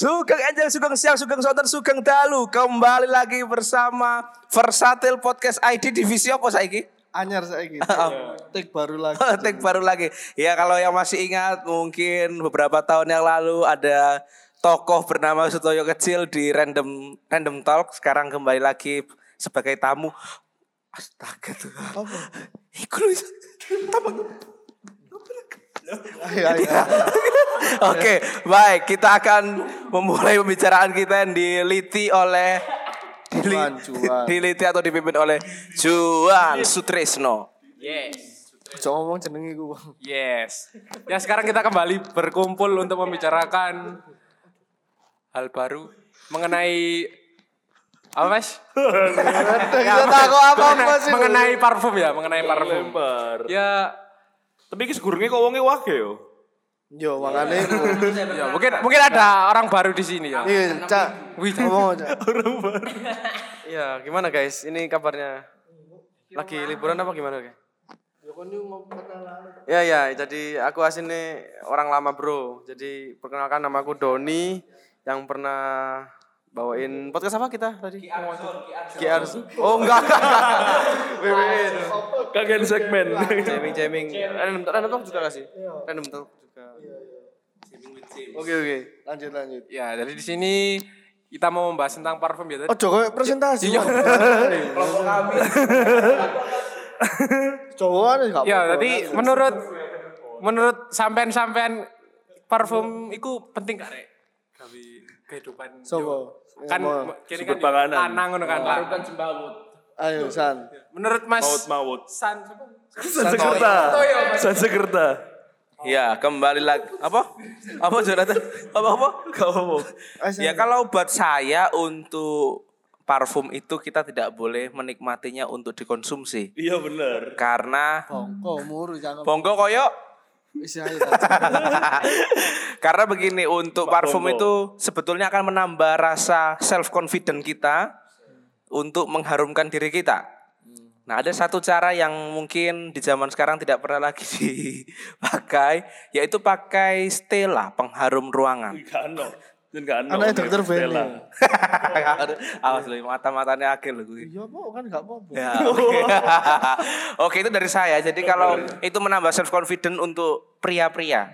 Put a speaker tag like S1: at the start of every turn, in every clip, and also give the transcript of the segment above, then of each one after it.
S1: Sugeng Angel, Sugeng Siang, Sugeng Sonten, Sugeng Dalu Kembali lagi bersama Versatil Podcast ID Divisi apa saiki?
S2: anyar gitu. Take baru lagi.
S1: Take baru lagi Ya kalau yang masih ingat mungkin beberapa tahun yang lalu ada tokoh bernama Sutoyo Kecil di Random Random Talk Sekarang kembali lagi sebagai tamu Astaga tuh
S2: Apa?
S1: Iku lho, tamu. Oke, baik. Kita akan memulai pembicaraan kita yang diliti oleh
S2: Juan, Juan.
S1: diliti atau dipimpin oleh Juan Sutrisno.
S3: Yes.
S2: Jangan ngomong jenenge ku.
S3: Yes. Ya sekarang kita kembali berkumpul untuk membicarakan hal baru mengenai apa mas?
S2: Kita tahu apa apa sih?
S3: mengenai parfum ya, mengenai parfum.
S4: Lempar.
S3: Ya,
S4: Tapi iki segurunge kok wonge wage yo.
S2: Yo, makane ku.
S3: ya mungkin mungkin ada orang baru di sini ya.
S2: Iya, Cak.
S3: Wih.
S2: Ngomong, Cak.
S5: Iya, gimana guys? Ini kabarnya lagi liburan apa gimana guys? Ya ya, jadi aku aslinya orang lama bro. Jadi perkenalkan nama aku Doni yang pernah bawain podcast apa kita tadi? KR. Oh enggak itu.
S4: Kagen segmen.
S5: Jamming jamming. Random random talk juga kasih. Random talk juga. Oke oke.
S2: Lanjut, lanjut.
S3: Ya, jadi di sini kita mau membahas tentang parfum ya.
S2: Oh, Joko presentasi.
S3: Iya.
S1: Kelompok kami.
S2: Cowok enggak
S3: Ya, tadi menurut menurut sampean-sampean parfum itu penting gak rek? Gawe kehidupan.
S2: Sopo?
S3: Kan
S4: Sumber
S3: kan
S4: panganan.
S3: lanang ngono kan. Pak.
S2: Ayo, San.
S3: Menurut Mas
S4: Maut-maut.
S3: San siapa?
S4: Sansekerta. Sansekerta.
S1: Ya, kembali lagi. Apa? Apa Jonathan? Apa apa?
S4: Kau apa?
S2: Ayo, San.
S1: Ya kalau buat saya untuk parfum itu kita tidak boleh menikmatinya untuk dikonsumsi.
S4: Iya bener.
S1: Karena
S2: Bongko muru jangan.
S1: Bonggo koyo
S2: Isi ayo.
S1: Karena begini untuk parfum
S4: Bongo.
S1: itu sebetulnya akan menambah rasa self confident kita untuk mengharumkan diri kita. Nah ada satu cara yang mungkin di zaman sekarang tidak pernah lagi dipakai, yaitu pakai Stella pengharum ruangan.
S4: Dan enggak ono.
S2: Anaknya dokter. Benny.
S1: Awas loh, mata-matanya agil loh. gue.
S2: Iya, apa kan enggak apa-apa.
S1: Ya, oke. Oke, itu dari saya. Jadi kalau itu menambah self confident untuk pria-pria.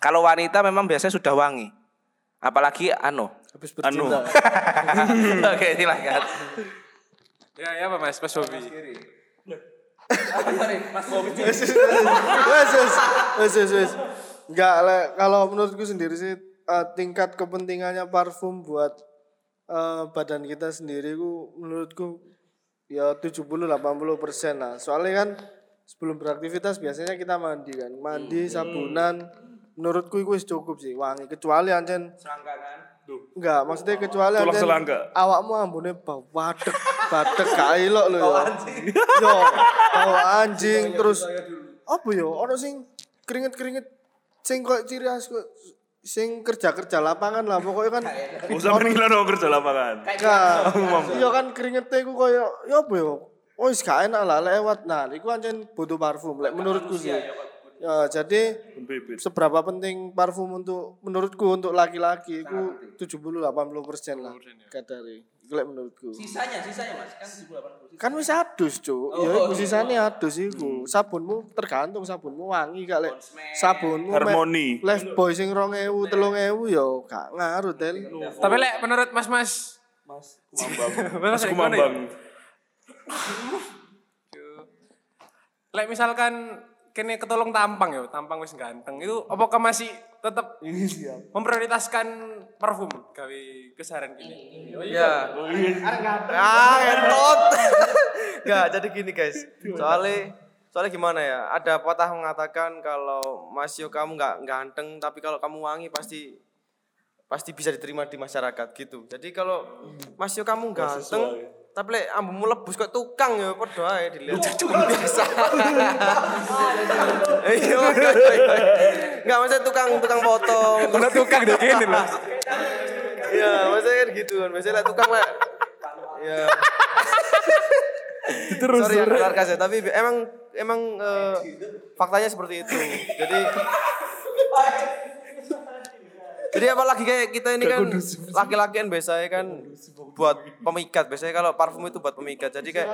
S1: Kalau wanita memang biasanya sudah wangi. Apalagi anu.
S2: Habis
S4: Anu.
S2: bercinta.
S1: Oke, silakan.
S3: Ya, ya apa Mas? Mas Bobi.
S2: Wes, wes, wes, wes, wes. Enggak, kalau menurutku sendiri sih eh, tingkat kepentingannya parfum buat eh, badan kita sendiri ku menurutku ya 70 80 persen lah. Soalnya kan sebelum beraktivitas biasanya kita mandi kan, mandi sabunan. Menurutku itu cukup sih wangi kecuali ancen Enggak, maksudnya kecuali
S4: Tulang
S2: ancen
S4: selangka.
S2: awakmu ambune bau badek, badek gak elok lho ya. Yo, bau anjing terus apa yo ono sing keringet-keringet sing kok ciri khas kok sing kerja-kerja lapangan lah pokoknya kan
S4: Usah mending lo kerja lapangan.
S2: Iya kan keringetnya ku koyo ya apa yo Oh, wis gak enak lah lewat. Nah, iku ancen butuh parfum lek menurutku sih. Ya, jadi
S4: Bibit.
S2: seberapa penting parfum untuk menurutku untuk laki-laki itu 70 80 persen lah kadari. Lek menurutku.
S1: Sisanya, sisanya Mas. Kan 80.
S2: Kan wis adus, Cuk. Ya iku sisane adus iku. Sabunmu tergantung sabunmu wangi gak lek sabunmu
S4: Harmoni.
S2: Life boy sing 2000 3000 ya gak ngaruh tel.
S3: Tapi lek menurut Mas Mas
S4: Mas
S3: Mas
S4: Kumambang.
S3: Lek misalkan kene ketolong tampang ya, tampang wis ganteng. Itu apakah masih tetap memprioritaskan parfum gawe keseharian gini?
S5: Ya. Ah, entot. Enggak, jadi gini guys. Soalnya soalnya gimana ya? Ada patah mengatakan kalau Mas Yo kamu nggak ganteng, tapi kalau kamu wangi pasti pasti bisa diterima di masyarakat gitu. Jadi kalau Mas Yo kamu ganteng, tapi lek ambumu lebus kok tukang ya padha ae dilihat. biasa. Iya. Enggak maksudnya tukang tukang potong.
S3: Ono tukang deh kene lho.
S5: Iya, maksudnya kan gitu kan. Biasanya lah tukang lah. Iya.
S4: Terus.
S5: Sorry ya sarkas ya, tapi emang emang eh, faktanya seperti itu. Jadi Jadi apalagi kayak kita ini kan laki-laki kan biasanya kan buat pemikat. Biasanya kalau parfum itu buat pemikat. Jadi kayak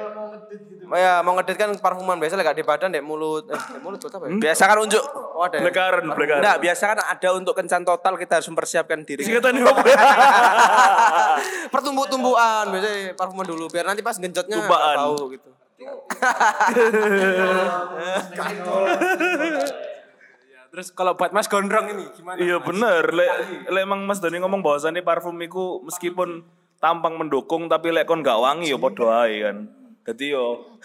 S5: ya mau ngedit kan parfuman biasanya gak di badan, dek mulut. Eh, dek mulut buat apa ya?
S1: Biasa kan unjuk
S5: Oh, ada. ya?
S4: Blekaran, blekaran.
S1: Enggak, biasa kan ada untuk kencan total kita harus mempersiapkan diri.
S4: Singkatan apa ya?
S5: Pertumbuh-tumbuhan biasanya parfuman dulu biar nanti pas genjotnya bau gitu.
S3: Terus kalau buat Mas Gondrong ini gimana?
S4: Iya bener, lek lek emang Mas Doni ngomong bahwasannya parfum iku meskipun tampang mendukung tapi lek kon gak wangi ya padha ae kan. Dadi yo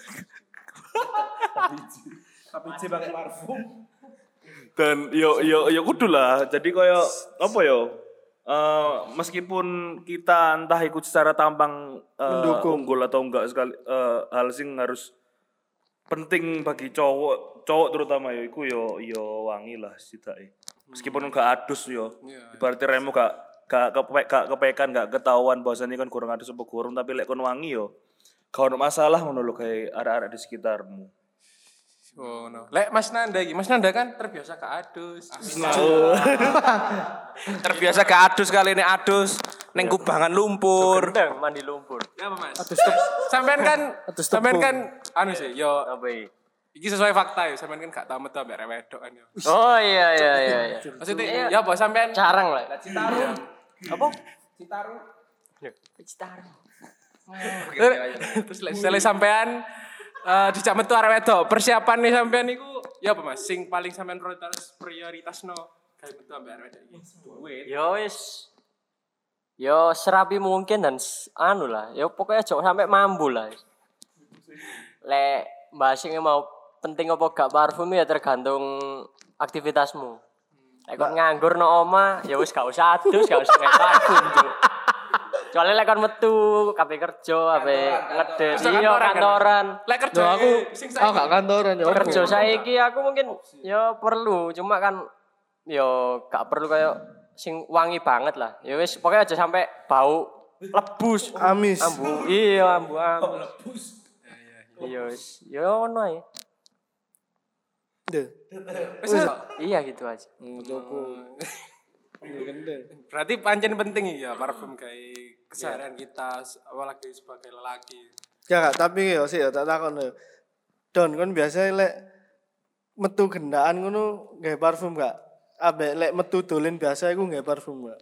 S4: dan yo yo yo kudu lah. Jadi koyo apa yo? eh, meskipun kita entah ikut secara tampang eh,
S2: Mendukung.
S4: unggul atau enggak sekali eh, hal sing harus penting bagi cowok cowok terutama ya iku yo yo wangi lah setidaknya meskipun enggak adus yo ibaratnya remo gak gak kepe, gak kepekan gak ketahuan bahwasannya kan kurang adus apa kurang tapi lek kon wangi yo gak ono masalah ngono lho kayak arek-arek di sekitarmu
S3: Oh, no. Lek Mas Nanda iki, Mas Nanda kan terbiasa ke adus.
S1: Terbiasa ke adus kali ini adus neng kubangan lumpur.
S6: Gendeng mandi lumpur.
S3: Ya apa Mas? Sampean kan
S2: Adus
S3: sampean kan anu sih, yo
S6: Apa iki?
S3: sesuai fakta ya, sampean kan gak tamet tuh ambek rewedok kan yo.
S6: Oh iya iya iya iya.
S3: Maksudnya ya apa sampean
S6: Carang lah. Apa?
S3: Citarum.
S6: Citarum.
S3: Terus lek misalnya sampean eh dicak metu arek wedok, persiapan nih sampean iku ya apa Mas? Sing paling sampean prioritas prioritas no gawe metu ambek arek wedok.
S6: Yo wis. Yo serapi mungkin dan anu lah. Yo pokoknya jauh sampai mampu lah. Lek bahasnya mau penting apa gak parfum ya tergantung aktivitasmu. Lek kon nganggur no oma, ya wis gak usah adus, gak usah kayak parfum. Soalnya lek kon metu, kabeh kerja, kabeh ngedit,
S3: Kerja
S6: iya
S3: kantoran kan?
S6: kantoran.
S3: Lek kerja
S2: aku
S3: sing
S2: aku gak kantoran ya.
S6: kerja saiki aku mungkin ya perlu cuma kan ya gak perlu kayak sing wangi banget lah ya wis pokoknya aja sampai bau lebus
S2: Amis.
S6: ambu iya ambu ambu iya wis ya ngono
S2: Deh.
S6: Iya gitu aja
S3: Berarti pancen penting ya parfum kayak keseharian kita apalagi sebagai lelaki.
S2: Ya gak, tapi ya sih ya tak takon. Don kan biasa lek metu gendaan ngono gawe parfum gak? Abe lek metu dolen biasa iku gawe parfum gak?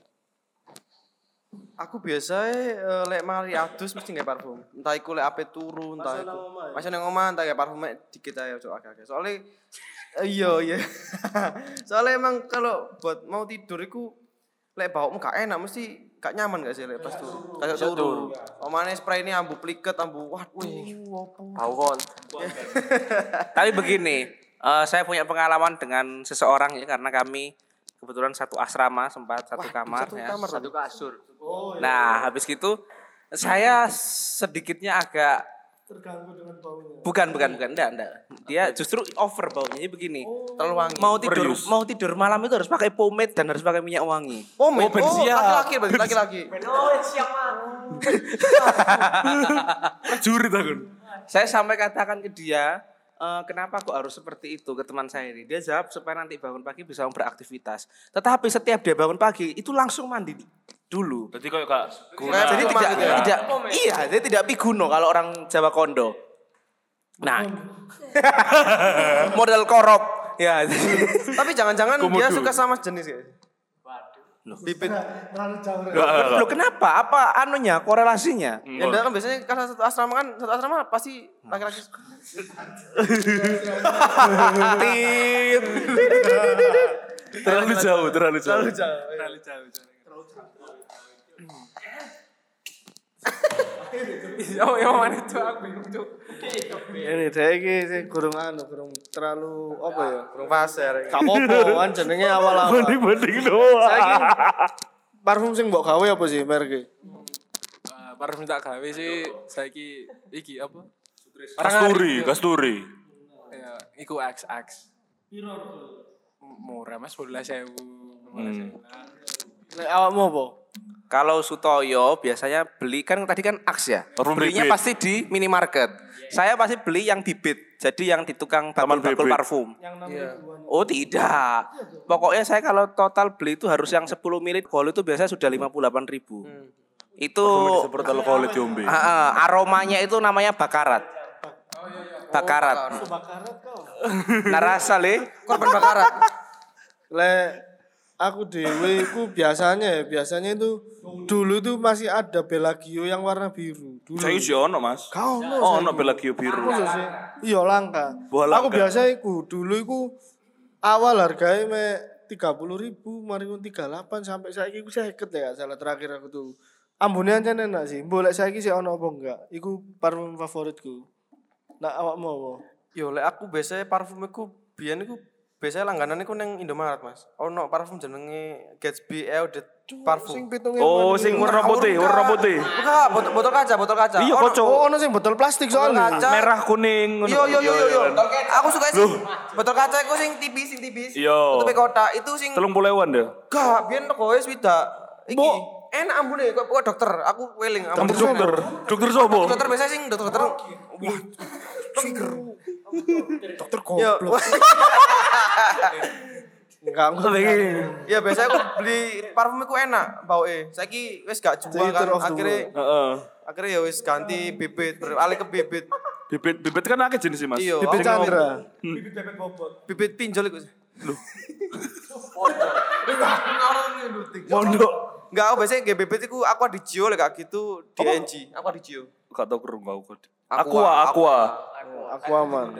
S5: Aku biasa eh, lek mari adus mesti nggak parfum. Entah iku lek ape turu, entah iku. Masih nang omah entah nggak parfum dikit aja cok agak Soalnya eh, iya iya. Soalnya emang kalau buat mau tidur iku lek baumu gak enak mesti gak nyaman gak sih lek pas turu. Kayak turu. Omane spray ini ambu pliket, ambu waduh opo.
S6: bau kon
S1: Tapi begini, eh, saya punya pengalaman dengan seseorang ya karena kami kebetulan satu asrama sempat satu kamar ya.
S6: satu kasur
S1: Nah, habis gitu saya sedikitnya agak
S2: Terganggu dengan baunya.
S1: bukan bukan bukan enggak enggak. Dia justru over baunya Jadi begini.
S5: Terlalu wangi.
S1: Mau tidur mau tidur malam itu harus pakai pomade dan harus pakai minyak wangi.
S5: Oh, men. oh, laki-laki berarti laki-laki.
S4: Prajurit aku.
S1: Saya sampai katakan ke dia, "Eh, kenapa kok harus seperti itu ke teman saya ini? Dia jawab supaya nanti bangun pagi bisa beraktivitas. Tetapi setiap dia bangun pagi itu langsung mandi dulu.
S4: Jadi koyo gak
S5: Nah,
S1: Jadi tidak,
S5: gitu ya?
S1: tidak iya, dia tidak piguno kalau orang Jawa Kondo. Nah, model korop. Ya,
S5: Tapi jangan-jangan dia suka sama jenis ya. Bibit.
S2: Terlalu jauh. Rek.
S1: Loh kenapa? Apa anunya korelasinya?
S5: Ya udah kan biasanya kan satu asrama kan satu asrama pasti laki-laki.
S4: Terlalu jauh, terlalu jauh.
S3: Terlalu jauh. Oh, yang mana itu aku bingung tuh.
S2: Ini iki sih kurang anu, kurang terlalu apa ya?
S5: Burung pasir.
S2: Gak apa-apa kan jenenge awal-awal.
S4: Banding-banding doang.
S2: Saiki parfum sing mbok gawe apa sih merke?
S3: Eh, parfum tak gawe sih saiki iki apa?
S4: Kasturi, kasturi.
S3: Ya, iku XX. Murah Mas 12.000.
S2: Nek awakmu apa?
S1: Kalau Sutoyo biasanya beli kan tadi kan aks ya.
S4: Parfum
S1: Belinya
S4: bibit.
S1: pasti di minimarket. Saya pasti beli yang bibit. Jadi yang di tukang bakul-bakul parfum.
S2: Yang namanya ribuan.
S1: Oh tidak. Pokoknya saya kalau total beli itu harus yang 10 ml alkohol itu biasanya sudah 58 ribu. Itu
S4: Seperti alkohol diombe.
S1: Ah, ah, aromanya itu namanya bakarat. Bakarat.
S2: Bakarat kau.
S1: Narasa le.
S5: Korban bakaran.
S2: Le aku dewe ku biasanya ya, biasanya itu dulu tuh masih ada Belagio yang warna biru. Dulu.
S4: Saya sih ono mas.
S2: Kau no,
S4: Oh, ono Belagio biru.
S2: Sih? Iya langka. Aku biasa iku dulu iku awal harganya me tiga puluh ribu, mari tiga delapan sampai saya iku saya ya gak salah terakhir aku tuh. Ambune aja enak sih. Boleh saya sih ono apa enggak? Iku parfum favoritku. Nah awak mau?
S5: Yo lek aku biasanya parfum iku biyen iku biasanya langganan iku nang Indomaret Mas. Ono parfum jenenge Gatsby
S2: Sing
S5: Parfum.
S2: pitung
S4: Oh, sing warna putih, warna putih.
S5: Enggak, botol, botol kaca, botol kaca.
S4: Iya, kocok.
S2: Oh, ono sing botol plastik soalnya.
S5: kaca.
S4: Merah kuning. ngono.
S5: Yo yo yo yo yo.
S4: kan.
S5: Aku suka sih. Botol kaca iku sing tipis, sing tipis.
S4: Iya.
S5: Tutupe kotak itu sing
S4: Telung puluhan deh.
S5: gak biyen regoe swidak. Iki.
S4: Mbok.
S5: Enak ambune kok kok dokter. Aku weling ambune.
S4: Dokter dokter. Sopo?
S5: Dokter biasa sing dokter dokter.
S2: Dokter
S5: Yo.
S2: goblok. Enggak enggak.
S5: Ya biasa aku beli parfum iku enak bauke. Saiki wis gak jual kan akhirnya
S4: Heeh.
S5: akhirnya ya wis ganti bibit beralih ke bibit.
S4: Bibit bibit kan akeh jenis sih mas.
S5: Iya.
S2: Bibit Chandra.
S5: Bibit pinjol iku.
S4: Mondok.
S5: Enggak, aku biasanya nge bibit iku aqua di Gio lek gak gitu DNG. Aqua di Gio.
S4: Gak tau kerung kau kok.
S5: Aqua,
S4: Aqua, aqua.
S2: Aku aman.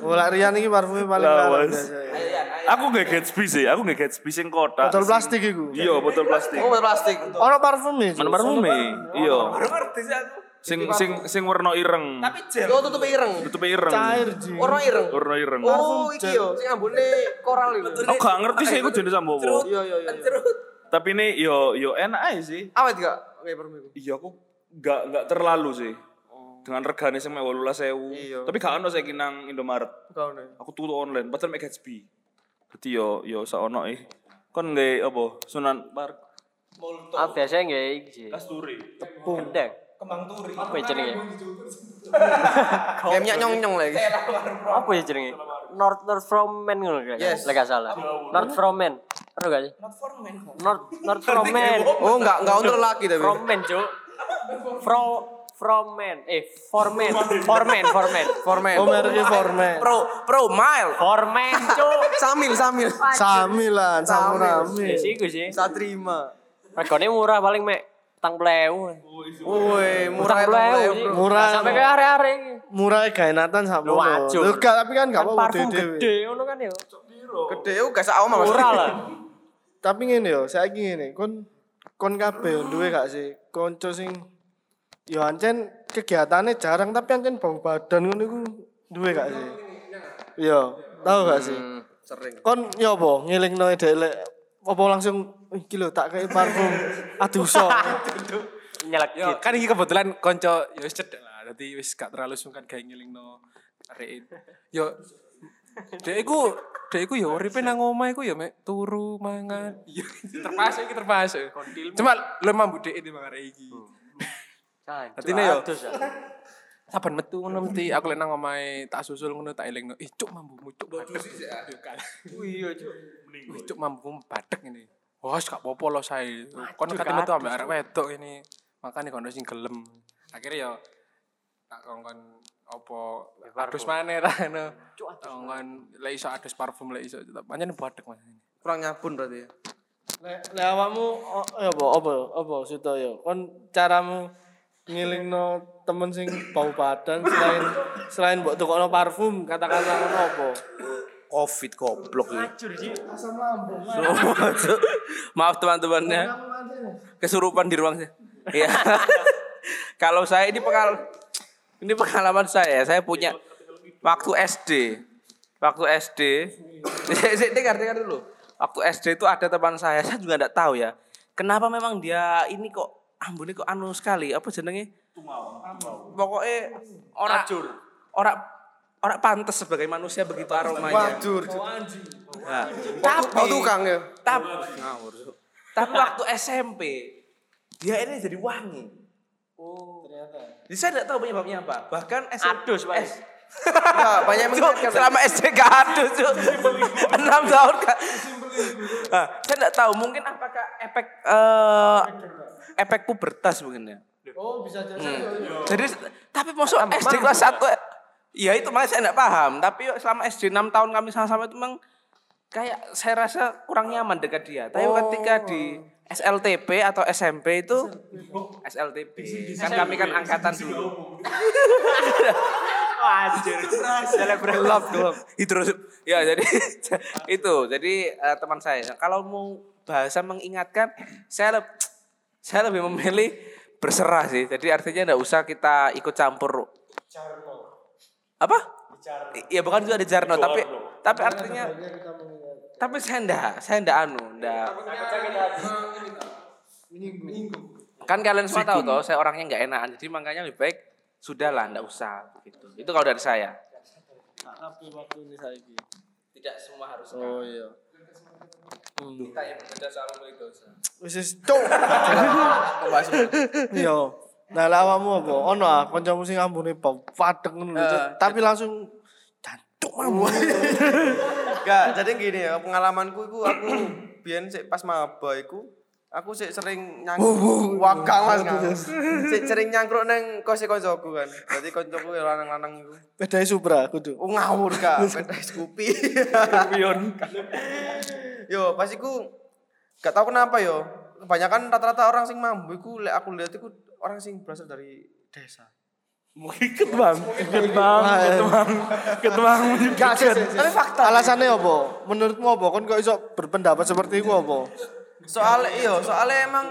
S2: Mulai Rian ini parfumnya paling
S4: Mas.
S2: biasanya.
S4: Aku gak Gatsby sih, aku gak Gatsby sing kotak.
S2: Botol plastik iku.
S4: Iya, botol plastik.
S5: Oh, botol plastik.
S2: Ono parfumnya.
S4: Mana parfum Iya. Sing sing sing warna ireng.
S5: Yo tutup ireng.
S4: Tutup ireng.
S2: Cair ji.
S5: Warna ireng.
S4: Warna ireng.
S5: Oh, iki yo sing ambune koral iku.
S4: Aku gak ngerti sih iku jenis apa.
S5: Iya iya iya.
S4: Tapi ini yo yo enak aja sih.
S5: Awet gak kayak parfum iku?
S4: Iya aku gak gak terlalu sih. Dengan regane sing sewu.
S5: Iya.
S4: Tapi gak ono saiki nang Indomaret. Aku tuku online, padahal mek Gatsby. Dadi yo yo saono eh. Kon nggih apa? Sunan Park.
S6: Ah biasanya nggak iki.
S4: Kasturi.
S6: Gendeng. Kembang turi. Apa ya jenenge?
S5: Kayak minyak nyong-nyong lagi.
S6: Apa ya jenenge? North North from Men ngono kayak.
S5: Yes.
S6: Lek salah. North from Men. Aduh gak sih? North North from Men.
S5: Oh, enggak enggak untuk laki tapi.
S6: From Men, Cuk. From from men. Eh, for men. For men, for men.
S5: For men.
S2: Oh mereknya Formen.
S1: Pro pro mile.
S6: For men, Cuk.
S5: Samil, samil.
S2: Samilan, Samurami.
S6: Sih, gue sih.
S5: Saya terima.
S6: Regane murah paling mek tang plewu.
S5: Woi, murah
S6: Tang plewu.
S2: Murah.
S6: Sampai ke area-area iki.
S2: Murah gaenatan sama.
S6: Lu wajur.
S2: Lu gak tapi kan gak
S6: Kan
S2: apa-apa
S6: gede ngono kan ya.
S5: Gede yo gak sak omah.
S6: Murah lah.
S2: Tapi ngene yo, saiki ngene, kon kon kabeh duwe gak sih kanca sing yo ancen kegiatannya jarang tapi ancen bau badan ngono iku duwe gak sih? Yo, tahu gak sih?
S5: Sering.
S2: Kon yo apa ngelingno dhek lek apa langsung iki lho tak kei parfum aduh so.
S6: Nyelek
S3: Yo, kan iki kebetulan konco yo wis cedek lah. Dadi wis gak terlalu sungkan gawe ngelingno arek Yo Dek iku, dek iku yo uripe nang omah iku yo mek turu mangan. Yo terpaksa iki terpaksa. Cuma lu mambu dek di mangan arek iki. Dadi ne yo. Saban metu ngono mesti aku lek nang omahe tak susul ngono tak elingno. Ih cuk mambumu cuk badek. Yo kan.
S5: Iya, Cuk.
S3: Wih, cuk mambumu badek ini. Wah, gak apa-apa lo saya. Kon kate metu ambek arek wedok ini. Makane kono sing gelem. Akhirnya yo tak kongkon apa adus maneh ta ngono. Kongkon lek iso adus parfum lek iso tetep pancen badek Mas.
S5: Kurang nyabun berarti ya.
S2: Lek lek awakmu ya apa apa apa sito yo. Kon caramu ngilingno temen sing bau badan selain selain mbok tukokno parfum kata-kata ngono apa?
S1: Covid goblok ini.
S2: Asam lambung.
S1: Maaf teman-temannya. Kesurupan di ruang saya. Iya. Kalau saya ini pengal ini pengalaman saya. Saya punya waktu SD. Waktu SD. Saya dengar dengar dulu. Waktu SD itu ada teman saya. Saya juga enggak tahu ya. Kenapa memang dia ini kok ambune kok anu sekali. Apa jenenge? Pokoknya orang orang orang pantas sebagai manusia begitu aromanya.
S5: Waduh.
S1: Nah,
S5: bau tukang ya.
S1: Tap ngawur. Cuk. Tapi waktu SMP dia ini jadi wangi. Oh. Ternyata. Jadi saya tidak tahu penyebabnya apa. Bahkan SMP.
S6: Adus, Pak.
S1: S-
S5: Enggak, banyak mengingatkan.
S1: selama SD gak ada cuk. Enam tahun kak. Nah, saya tidak tahu mungkin apakah efek eh efek pubertas mungkin ya.
S2: Oh bisa jadi.
S1: Jadi tapi masuk SD kelas 1 Ya itu makanya saya tidak paham. Tapi selama SD 6 tahun kami sama-sama itu memang kayak saya rasa kurang nyaman dekat dia. Tapi ketika di SLTP atau SMP itu SLTP kan kami kan angkatan dulu.
S6: Anjir. Club.
S1: itu ya jadi itu jadi eh, teman saya kalau mau bahasa mengingatkan saya saya lebih memilih berserah sih. Jadi artinya enggak usah kita ikut campur. Apa? Iya bukan juga di Jarno tapi tapi artinya tapi saya enggak saya enggak anu enggak kan kalian semua tahu toh saya orangnya enggak enakan. Jadi makanya lebih baik sudahlah enggak usah gitu. Itu kalau dari saya.
S2: Tapi waktu ini saya ini.
S1: tidak semua harus
S2: Oh iya.
S1: Kita yang berbeda soal memilih dosa
S2: Wis wis cuk. Iya. Nah, lah awakmu apa? Ono ah kancamu sing ambune padeng ngono Cuk. Tapi langsung jancuk mamu.
S5: Enggak, jadi gini ya, pengalamanku itu aku biyen sik pas maba iku aku sik sering nyangkruk wakang Mas. Kang. Sik sering nyangkruk nang kose koncoku kan. Jadi koncoku ya lanang-lanang iku.
S2: Bedai Supra kudu.
S5: Oh ngawur kak, pentas Scoopy.
S4: Pion.
S5: yo, pas iku gak tahu kenapa yo. Kebanyakan rata-rata orang sing mambu iku lek aku lihat iku orang sing berasal dari desa.
S4: Mungkin ketbang, ketbang, ketbang, ketbang.
S2: Gak sih, tapi fakta. Alasannya apa? Menurutmu apa? Kon kok iso berpendapat seperti itu apa?
S5: Soalnya iyo, soalnya emang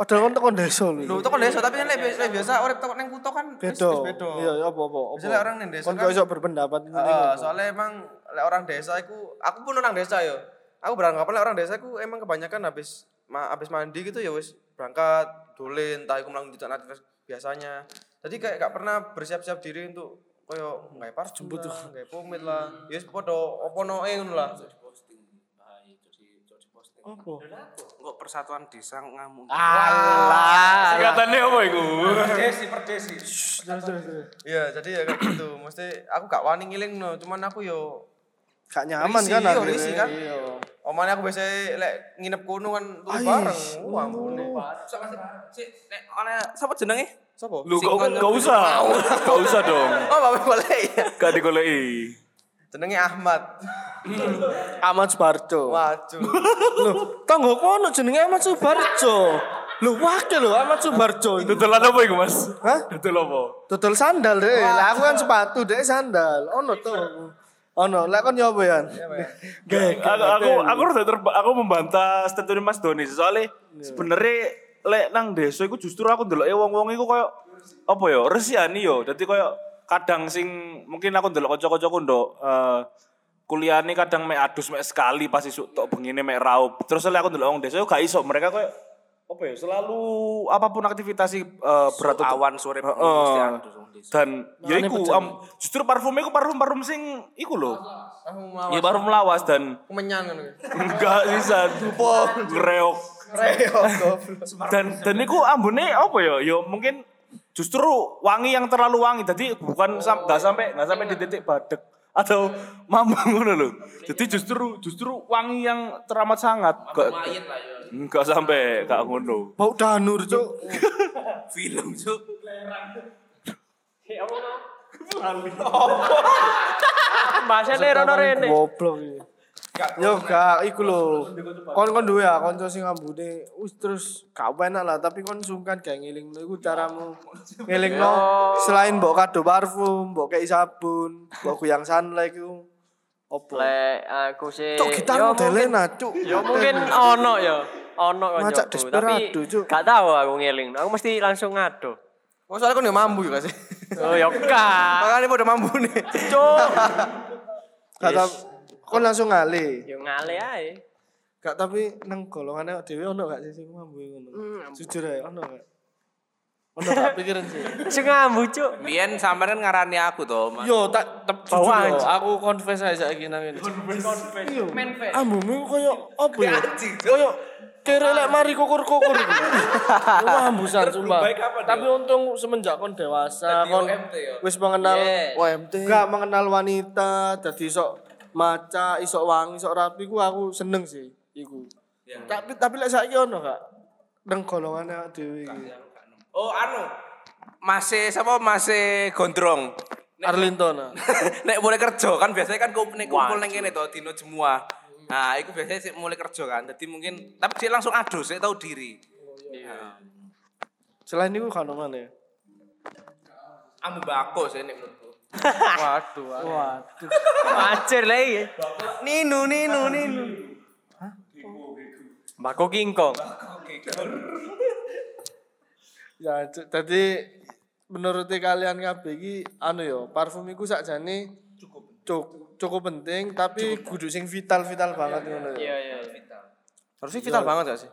S2: Padahal kon tekan desa lho.
S5: Lho, toko desa tapi kan biasa urip toko nang kutho kan
S2: Beda.
S5: beda.
S2: Iya, iya, apa apa. apa.
S5: Misalnya orang nang desa
S2: Kon
S5: kan-
S2: kok iso berpendapat.
S5: Heeh, soalnya emang lek orang desa iku aku pun orang desa yo. Aku beranggapan lek orang desa iku emang kebanyakan habis ma, habis mandi gitu ya wis berangkat dolen entah iku mlaku ditak aktivitas biasanya. Jadi kayak gak pernah bersiap-siap diri untuk koyo nggawe parfum lah, nggawe pomade lah. Ya wis padha opo noe ngono lah.
S2: Apa?
S1: Kok persatuan desa ngamuk.
S2: Alah.
S4: Singkatannya apa iku?
S1: Perdesi, perdesi.
S5: Iya, jadi ya kayak gitu. Mesti aku gak wani ngiling no, cuman aku yo
S2: Gak nyaman
S5: Risi,
S2: kan
S5: iya,
S2: akhirnya.
S5: risi kan?
S2: Iya.
S5: Omane aku biasa lek nginep kono kan turu
S2: Ais.
S5: bareng. Wah, ampune.
S1: Si nek oleh sapa jenenge?
S5: Sopo?
S4: Lu gak, gak usah, gak usah dong.
S5: Oh, Bapak boleh ya.
S4: Gak digoleki.
S5: Jenenge Ahmad.
S2: Ahmad Subarjo.
S5: Waduh.
S2: Lho, tanggo kono jenenge Ahmad Subarjo. Lho, wakil lho Ahmad Subarjo.
S4: Dodolan apa iku, Mas?
S2: Hah?
S4: Dodol apa?
S2: Dodol sandal deh. Lah aku kan sepatu deh sandal. Ono tuh. Ono, lek kon yo apa ya?
S4: aku aku aku rada aku membantah statement Mas Doni. Soalnya sebenarnya lek nang desa iku justru aku ndeloke wong-wong iku koyo apa ya resiani yo. Dadi koyo kadang sing mungkin aku ndelok kanca-kancaku ndok eh kuliahane kadang mek adus mek sekali pas isuk tok bengine mek raup. Terus lek aku ndelok wong desa gak iso. Mereka koyo apa ya selalu apa pun aktivitas sih eh, berat untuk-
S1: awan sore wong desa.
S4: dan ya iku am- justru parfumnya iku parfum-parfum sing iku
S5: mau
S4: ya parfum lawas dan
S5: menyan ngono.
S4: Enggak bisa ngereok.
S5: Reok goblok.
S4: Dan dan niku ambune apa ya? Ya mungkin justru wangi yang terlalu wangi. Jadi bukan sam, nggak sampai nggak sampai di titik badek atau mampu ngono lho. Jadi justru justru wangi yang teramat sangat. Enggak enggak sampai gak ngono.
S2: Bau danur, Cuk.
S1: Film cuk.
S6: Bahasa rono rene.
S2: Goblok. Yo gak iku lho. Kon kon duwe ya kanca sing ambune wis terus gak enak lah tapi kon sungkan gak ngiling iku caramu. Ngilingno selain mbok kado parfum, mbok kei sabun, mbok guyang sunlight iku opo?
S6: Lek aku sih
S2: Cuk gitar
S6: yo
S2: modele
S6: mungkin-
S2: Cuk.
S6: Ya mungkin ono ya. Ono
S2: Macak
S6: kancaku,
S2: desperado,
S6: tapi
S2: Cuk.
S6: gak tahu aku ngeling. Aku mesti langsung ngado.
S5: Oh, soalnya kan yo mambu ya sih.
S6: Oh ya gak.
S5: Makanya pada mambu nih.
S6: Cuk.
S2: Gak kon langsung ngale.
S6: Yo ngale ae.
S2: Gak tapi nang golongane dhewe ono gak sih sing mambu ngono?
S6: Hmm,
S2: Jujur ae ono gak? Ono gak pikiran sih.
S6: Sing ngambu, Cuk.
S1: Biyen sampean ngarani aku to. Mas.
S2: Yo tak jujur aku confess aja saiki nang ngene. Iya. Ambumu koyo apa ya? Koyo kere lek mari kukur-kukur. Wah, ambusan sumpah. Tapi untung semenjak kon dewasa, kon wis mengenal. OMT. Gak mengenal wanita, dadi sok maca, isok wangi, isok rapi ku aku seneng sih iku. Tapi tapi lek saiki ono gak? Nang golongane dhewe iki.
S1: Oh anu. Masih siapa masih gondrong.
S2: Arlinton. ah.
S1: nek mulai kerja kan biasanya kan kumpul nek kumpul ning kene to dino semua. Nah, itu biasanya sih mulai kerja kan. Jadi mungkin tapi dia langsung adus, saya tahu diri.
S2: Selain itu kan mana ya?
S1: Ambu bako sih nek menurutku.
S2: Waduh, waduh.
S6: Wajar lah iki. Ninu, ninu, ninu. Mbako King Kong.
S2: Ya, tadi menurut kalian kabeh iki anu yo, parfum iku sakjane cukup cukup cukup penting tapi kudu sing vital-vital banget ngono ya.
S6: iya.
S5: Harusnya vital banget gak sih?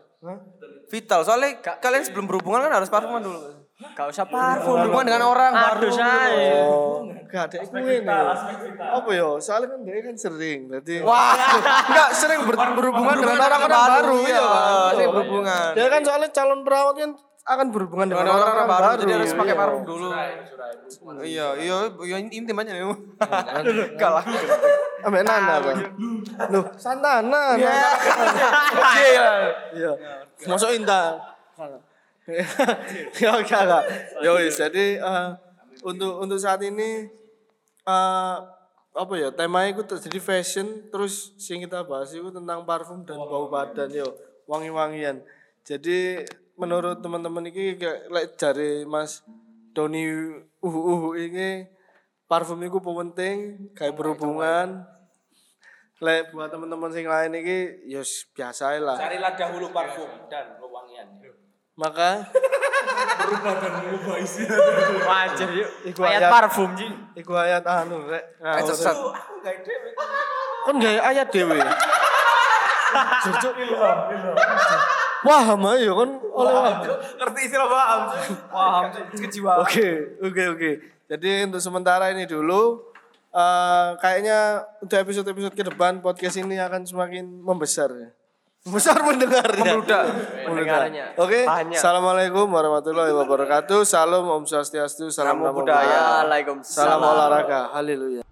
S5: Vital, soalnya kalian sebelum berhubungan kan harus parfuman dulu.
S6: Gak usah parfum.
S5: Berhubungan dengan orang baru.
S6: Aduh saya.
S2: Oh, gak ada iku ngene. Apa yo? Soalnya kan dia kan sering. Berarti
S5: Wah, enggak sering ber- berhubungan dengan orang-orang baru, iya. Sering berhubungan.
S2: dia kan soalnya calon perawat kan akan berhubungan dengan orang-orang baru.
S5: baru, jadi harus pakai
S2: iya.
S5: parfum dulu. Iya, iya, iya intim aja nih. Enggak lah.
S2: Ambek Nana apa? Loh, Santana. Iya. Iya. Masuk Intan. Ya enggak enggak. Ya jadi eh, untuk untuk saat ini eh apa ya temanya itu jadi fashion terus sing kita bahas itu tentang parfum dan bau badan yo wangi-wangian. Jadi menurut teman-teman ini kayak lek jari Mas Doni uhu uhu ini parfum itu penting kayak berhubungan. Lek buat teman-teman sing lain ini ya biasa lah.
S1: Carilah dahulu parfum dan
S2: maka
S6: Wajar yuk.
S2: Iku
S6: Ayat
S2: ayat-
S6: parfum Ji.
S2: iku ayat anu rek
S5: Kayak sesat.
S2: kan gaya ayat dewe Jujur Wah, ayo kan oleh.
S5: Ngerti istilah paham. Paham kejiwaan.
S2: Oke, oke, oke. Jadi untuk sementara ini dulu eh kayaknya untuk episode-episode ke depan podcast ini akan semakin membesar ya. Membesar mendengarnya.
S5: Membludak.
S6: Pendengarnya.
S2: Oke.
S6: Banyak.
S2: Assalamualaikum warahmatullahi wabarakatuh. Salam Om Swastiastu. Salam Namo
S5: Buddhaya.
S2: Buddhaya.
S6: Waalaikumsalam.
S2: Salam olahraga. Haleluya.